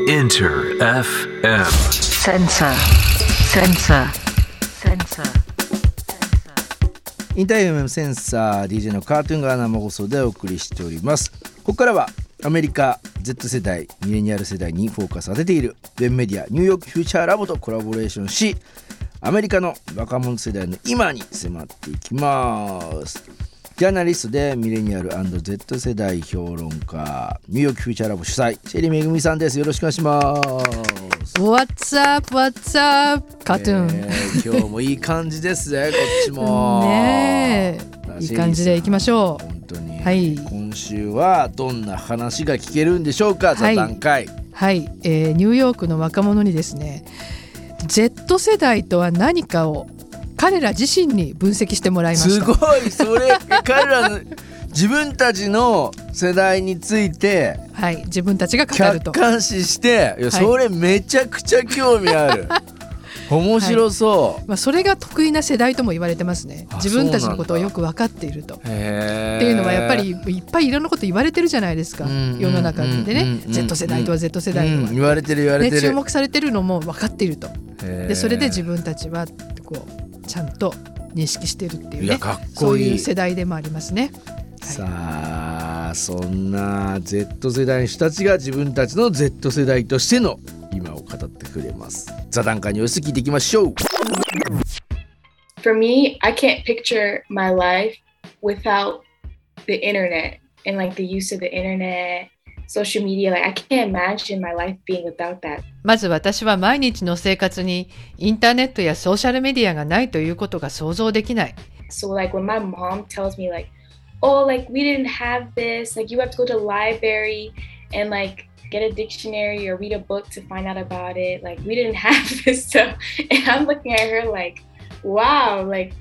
Enter FM. Sensor. Sensor. Sensor. インター FM センサー DJ のカートゥーンが生放送でお送りしておりますここからはアメリカ Z 世代ミレニアル世代にフォーカス当てているウェブメディアニューヨークフューチャーラボとコラボレーションしアメリカの若者世代の今に迫っていきますジャーナリストでミレニアル &Z 世代評論家ニューヨークフューチャーラボ主催シェリーめぐみさんです。よろしくお願いします。What's up? What's up? カートゥーン。えー今日もいい感じですね こっちも。ねえいい感じでいきましょう。本当に、はい。今週はどんな話が聞けるんでしょうか、はい。座談会。はい、えーニューヨークの若者にですね Z 世代とは何かを彼ら自身に分析してもらいましすた。ごい。それ彼らの自分たちの世代についてはい、自分たちが語る客と。観視していやそれめちゃくちゃ興味ある、面白そう、まあそれが得意な世代とも言われてますね。あ自分たちのことをよく分かっていると。っていうのはやっぱりいっぱいいろんなこと言われてるじゃないですか、うん世の中でうんね、うん。Z 世代とは Z 世代とは、うん言われてる言われね、てる、注目されてるのも分かっていると。でそれで自分たちはこうちゃんと認識してるっていうね。いやかっこいい。そういう世代でもありますね。さあそんな Z 世代の人たちが自分たちの Z 世代としての今を語ってくれます。座談会に様子聞いていきましょう。For me, I can't picture my life without the internet and like the use of the internet, social media. Like I can't imagine my life being without that. まず私は毎日の生活にインターネットやソーシャルメディアがないということが想像できない。 So like when my mom tells me like, oh, like we didn't have this, like you have to go to the library and like get a dictionary or read a book to find out about it. Like we didn't have this stuff. And I'm looking at her like, wow, like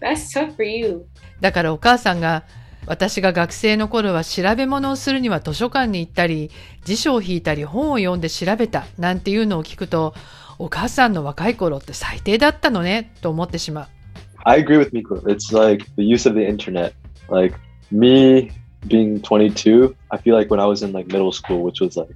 that's tough for you. だからお母さんが 私が学生の頃は調べ物をするには図書館に行ったり辞書を引いたり本を読んで調べたなんていうのを聞くとお母さんの若い頃って最低だったのねと思ってしまう。I agree with Miko. It's like the use of the internet. Like me being 22, I feel like when I was in like middle school, which was like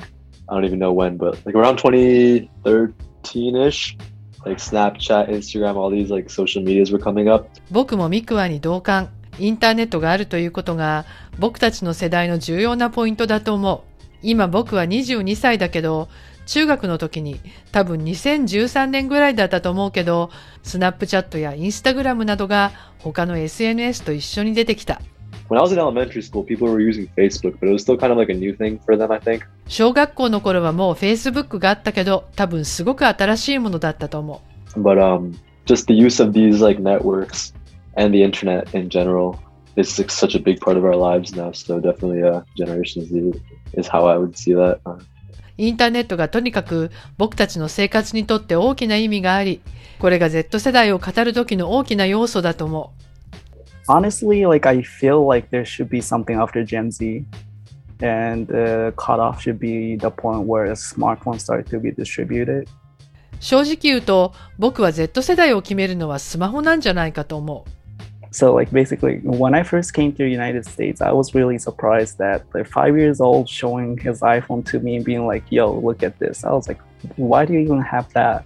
I don't even know when, but like around 2013 ish, like Snapchat, Instagram, all these like social medias were coming up. 僕もミクワに同感。インターネットがあるということが僕たちの世代の重要なポイントだと思う。今僕は22歳だけど、中学の時に多分2013年ぐらいだったと思うけど、スナップチャットやインスタグラムなどが他の SNS と一緒に出てきた。小学校の頃はもう Facebook があったけど、多分すごく新しいものだったと思う。and the internet in general is like, such a big part of our lives now. So definitely, uh, Generation Z is how I would see that. Uh, インターネットがとにかく僕たちの生活にとって大きな意味があり、これが Z 世代を語る時の大きな要素だと思う。 honestly, like I feel like there should be something after Gen Z, and the cutoff should be the point where smartphones start to be distributed. 正直言うと、僕は Z 世代を決めるのはスマホなんじゃないかと思う。 So, like basically, when I first came to the United States, I was really surprised that they're five years old showing his iPhone to me and being like, "Yo, look at this." I was like, "Why do you even have that?"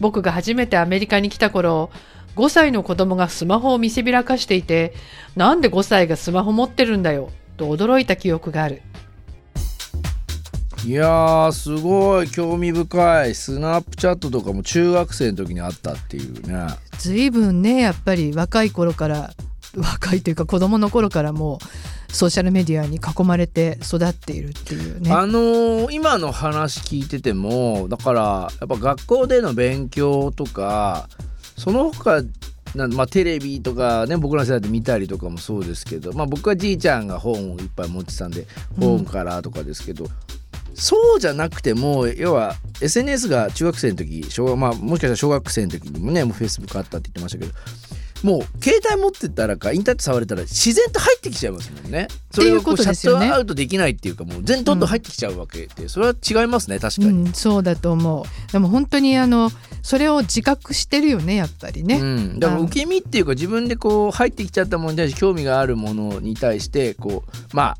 僕が初めてアメリカに来た頃、5歳の子供がスマホを見せびらかしていて、なんで5歳がスマホ持ってるんだよ、と驚いた記憶がある。いやーすごい。興味深い。スナップチャットとかも中学生の時にあったっていうね。ずいぶんね、やっぱり若い頃から、若いというか子供の頃からもうソーシャルメディアに囲まれて育っているっていうね。あのー今の話聞いててもだからやっぱ学校での勉強とかその他なんまあ、テレビとかね僕らの世代で見たりとかもそうですけど、まあ、僕はじいちゃんが本をいっぱい持ってたんで本からとかですけど、そうじゃなくても要は SNS が中学生の時小学、まあ、もしかしたら小学生の時にもねもう Facebook あったって言ってましたけどもう携帯持ってたらかインターネット触れたら自然と入ってきちゃいますもんね。それがこうっていうことシャッですよねトアウトできないっていうかもう全どんどん入ってきちゃうわけで、それは違いますね確かに。うん、そうだと思う。でも本当にあのそれを自覚してるよねやっぱりね。うん、だから受け身っていうか自分でこう入ってきちゃったものに対して興味があるものに対してこうまあ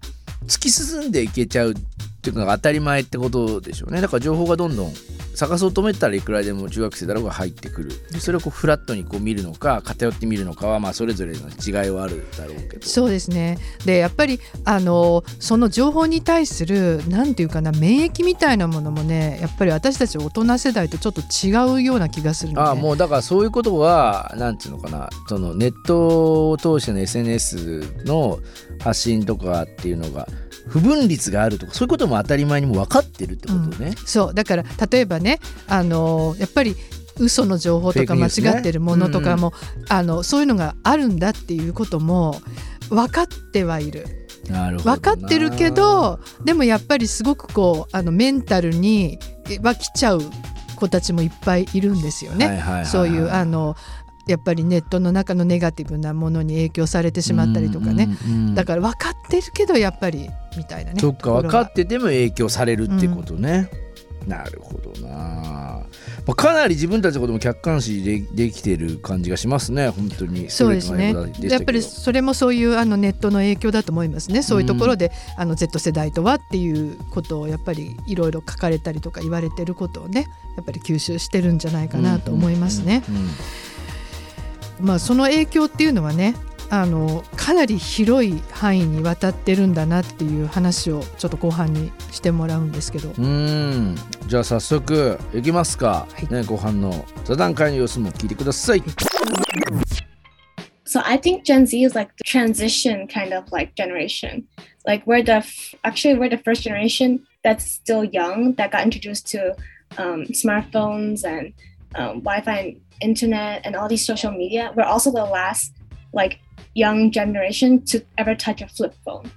突き進んでいけちゃうっていうか当たり前ってことでしょうね。だから情報がどんどん探そうと思ったらいくらでも中学生だろうが入ってくる。でそれをこうフラットにこう見るのか偏って見るのかはまあそれぞれの違いはあるだろうけど。そうですね。でやっぱりあのその情報に対するなんていうかな免疫みたいなものもねやっぱり私たち大人世代とちょっと違うような気がするので、ああもうだからそういうことはなんていうのかなそのネットを通しての SNS の発信とかっていうのが不分率があるとかそういうことも当たり前にも分かってるってことね。そう。だから例えばねあのやっぱり嘘の情報とか間違ってるものとかも、あのそういうのがあるんだっていうことも分かってはいる。分かってるけどでもやっぱりすごくこうあのメンタルには来ちゃう子たちもいっぱいいるんですよね。はいはいはいはい。そういうあのやっぱりネットの中のネガティブなものに影響されてしまったりとかね、うんうんうんだから分かってるけどやっぱりみたいなね。そっか分かってても影響されるってことね、なるほどな、まあ、かなり自分たちのことも客観視でできてる感じがしますね。本当に。そうですね。やっぱりそれもそういうあのネットの影響だと思いますね。そういうところで、あの Z 世代とはっていうことをやっぱりいろいろ書かれたりとか言われてることをねやっぱり吸収してるんじゃないかなと思いますね。うんうんうんまあその影響っていうのはねあのかなり広い範囲にわたってるんだなっていう話をちょっと後半にしてもらうんですけど、うんじゃあ早速いきますか、はいね、後半の座談会の様子も聞いてください So I think Gen Z is like the transition kind of like generation. Like we're the f- actually we're the first generation that's still young that got introduced to um, smartphones and um, Wi-Fi and internet and all these social media. We're also the last like young generation to ever touch a flip phone.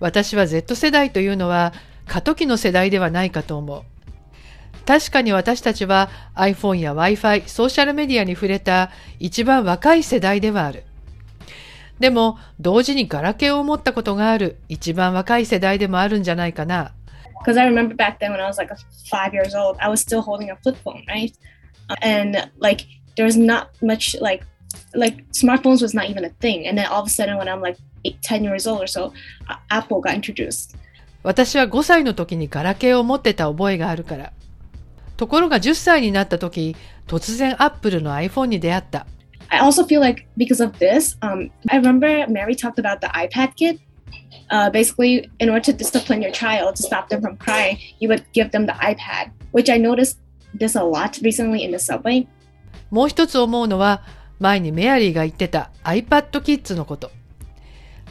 私は Z 世代というのは過渡期の世代ではないかと思う。確かに私たちは iPhone や Wi-Fi、ソーシャルメディアに触れた一番若い世代ではある。でも同時にガラケーを持ったことがある一番若い世代でもあるんじゃないかな。Because I remember back then when I was like five years old, I was still holding a flip phone, right? And like there was not much like like smartphones was not even a thing. And then all of a sudden when I'm like eight, 10 years old or so, A- Apple got introduced. 私は5歳の時にガラケーを持ってた覚えがあるから。ところが10歳になった時、突然アップルの iPhone に出会った。 I also feel like because of this, um, I remember Mary talked about the iPad kit. Uh, basically, in order to discipline your child to stop them from crying, you would give them the iPad, which I noticed this a lot recently in the subway. もう一つ思うのは、前にメアリーが言ってた iPad Kids のこと。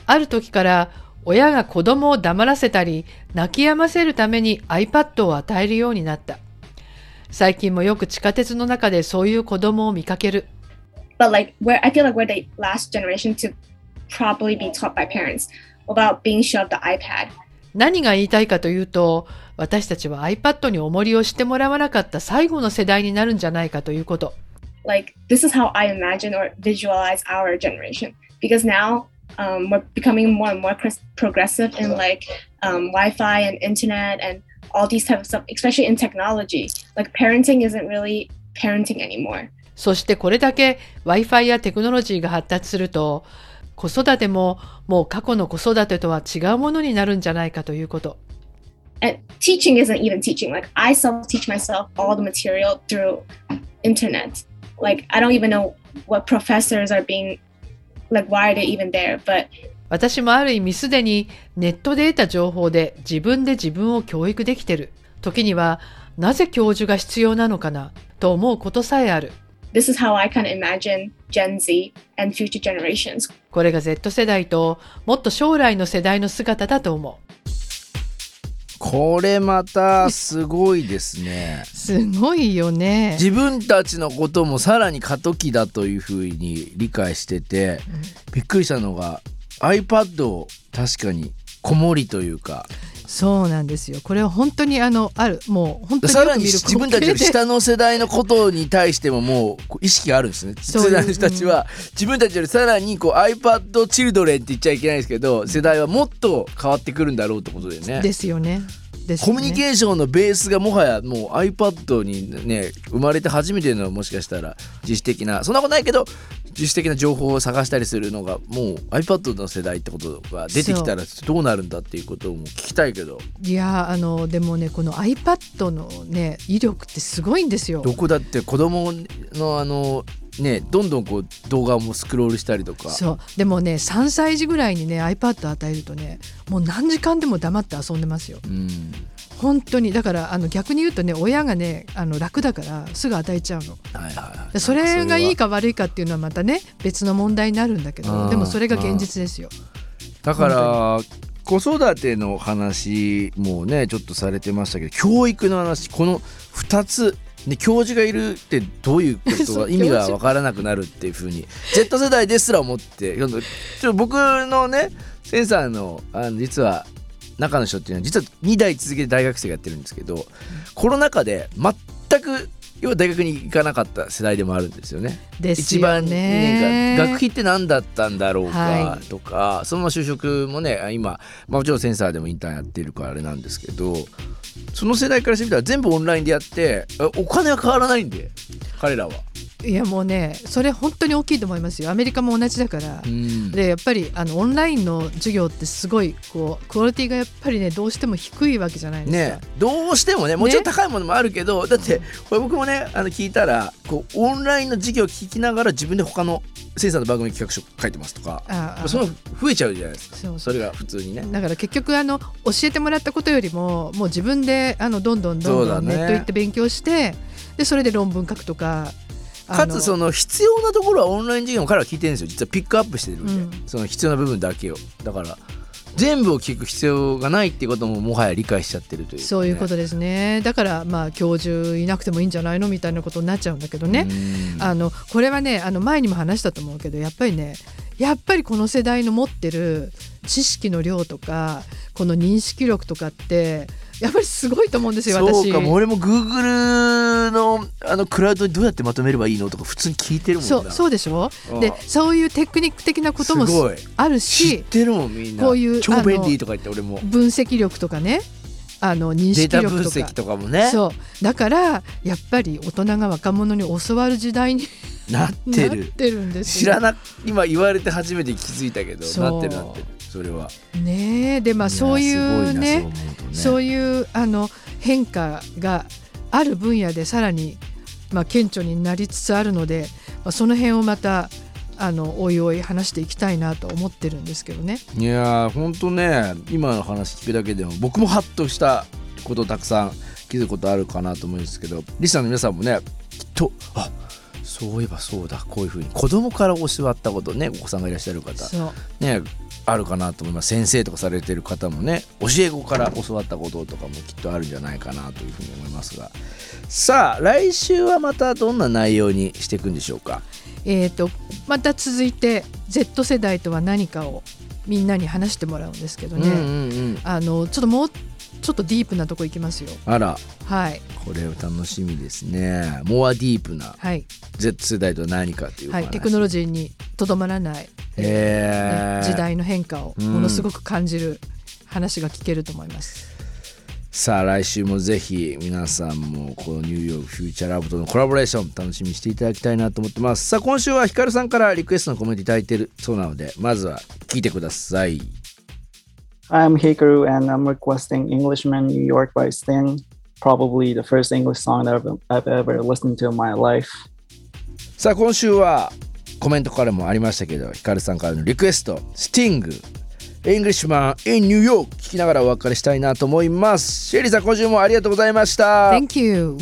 ある時から親が子供を黙らせたり、泣き止ませるために iPad を与えるようになった。最近もよく地下鉄の中でそういう子供を見かける。but like where I feel like we're the last generation to properly be taught by parents about being shoved the iPad. 何が言いたいかというと、私たちは iPad に重りをしてもらわなかった最後の世代になるんじゃないかということ。Like this is how I imagine or visualize our generation because now um, we're becoming more and more progressive in like um, Wi-Fi and internet and all these type of stuff, especially in technology. Like parenting isn't really parenting anymore. そしてこれだけ Wi-Fi やテクノロジーが発達すると、子育てももう過去の子育てとは違うものになるんじゃないかということ。And teaching isn't even teaching like i self teach myself all the material through internet like i don't even know what professors are being like why are they even there but 私もある意味すでにネットで得た情報で自分で自分を教育できてる。時にはなぜ教授が必要なのかなと思うことさえある。this is how i of imagine gen z and future generations これが Z 世代ともっと将来の世代の姿だと思う。これまたすごいですねすごいよね。自分たちのこともさらに過渡期だというふうに理解してて、びっくりしたのが iPad を確かに子守というかそうなんですよ。これは本当にあのある。もう本当に自分たちより下の世代のことに対してももう意識があるんですね。世代の人たちは。自分たちよりさらにこう iPad チルドレンって言っちゃいけないですけど世代はもっと変わってくるんだろうってことでね。ですよね。ね。コミュニケーションのベースがもはやもう iPad にね生まれて初めてのもしかしたら自主的な。そんなことないけど自主的な情報を探したりするのがもう iPad の世代ってことが出てきたらどうなるんだっていうことをも聞きたいけどいやあのでもねこの iPad のね威力ってすごいんですよ。どこだって子供のあのねどんどんこう動画もスクロールしたりとか。そう。でもね3歳児ぐらいにね iPad 与えるとねもう何時間でも黙って遊んでますよ。うん。本当に。だからあの逆に言うとね親がねあの楽だからすぐ与えちゃうの。はいはいはい。でそれがいいかか悪いかっていうのはまたね別の問題になるんだけうん。どでもそれが現実ですよ。だから子育ての話もねちょっとされてましたけど教育の話この2つね、教授がいるってどういうことが 意味が分からなくなるっていうふうに Z 世代ですら思ってちょっとちょっと僕のねセンサーのあの実は中の人っていうのは実は2代続けて大学生がやってるんですけどコロナ禍で全く要は大学に行かなかった世代でもあるんですよね。よ一番ね。ね学費って何だったんだろうかはとか、そのまま就職もね今、まあ、もちろんセンサーでもインターンやってるからあれなんですけどその世代からしてみたら全部オンラインでやってあお金は変わらないんで彼らは。いやもうねそれ本当に大きいと思いますよ。アメリカも同じだから。うん。でやっぱりあのオンラインの授業ってすごいこうクオリティがやっぱりねどうしても低いわけじゃないですか。ね、どうしてもねもちろん高いものもあるけど、だってこれ僕もねあの聞いたらこうオンラインの授業を聞きながら自分で他のセンサーの番組企画書書いてますとかああその増えちゃうじゃないですか。そうそれが普通にね。だから結局あの教えてもらったことよりももう自分であのどんどんどんどんネット行って勉強してでそれで論文書くとかかつその必要なところはオンライン授業も彼らは聞いてるんですよ。実はピックアップしてるんで、うん。その必要な部分だけを。だから全部を聞く必要がないっていうことももはや理解しちゃってるという、ね、そういうことですね。だからまあ教授いなくてもいいんじゃないのみたいなことになっちゃうんだけどね、うん。あのこれはねあの前にも話したと思うけどやっぱりねやっぱりこの世代の持ってる知識の量とかこの認識力とかってやっぱりすごいと思うんですよ私。そうかもう俺も Google のあのクラウドにどうやってまとめればいいのとか普通に聞いてるもんな。そうそうでしょ？うんでそういうテクニック的なこともすごい。ある知っしてるもんみんな。こういう超便利とか言って俺も。分析力とかね。あの認識力とか。分析とかもね。そう。だからやっぱり大人が若者に教わる時代になってる。んですよ。知らな今言われて初めて気づいたけどなってるなってるそれはねえでまあそういやうねなそういうあの変化がある分野でさらに、まあ、顕著になりつつあるので、まあ、その辺をまたあのおいおい話していきたいなと思ってるんですけどね。いやーほんとね今の話聞くだけでも僕もハッとしたことたくさん気づくことあるかなと思うんですけどリスナーの皆さんもねきっとあそういえばそうだこういうふうに。子供から教わったことねお子さんがいらっしゃる方。ねあるかなと思います。先生とかされてる方もね教え子から教わったこととかもきっとあるんじゃないかなというふうに思いますが。さあ来週はまたどんな内容にしていくんでしょうか？えー、とまた続いて Z 世代とは何かをみんなに話してもらうんですけどね、うんうんうん。あのちょっともうちょっとディープなとこ行きますよ。あら。はい。これ楽しみですね。モアディープなはい、Z 世代とは何かというはい、テクノロジーにとどまらない、へー。ね時代の変化をうん。ものすごく感じる話が聞けると思います。さあ来週もぜひ皆さんもこのニューヨークフューチャーラブとのコラボレーション楽しみにしていただきたいなと思ってます。さあ今週はヒカルさんからリクエストのコメントいただいてるそうなのでまずは聞いてください I'm Hikaru and I'm requesting Englishman in New York by Sting. Probably the first English song that I've, I've ever listened to in my life. さあ今週はコメントからもありましたけどヒカルさんからのリクエストスティングエングリッシュマン in ニューヨーク聞きながらお別れしたいなと思いますシェリーさん今週もありがとうございました Thank you!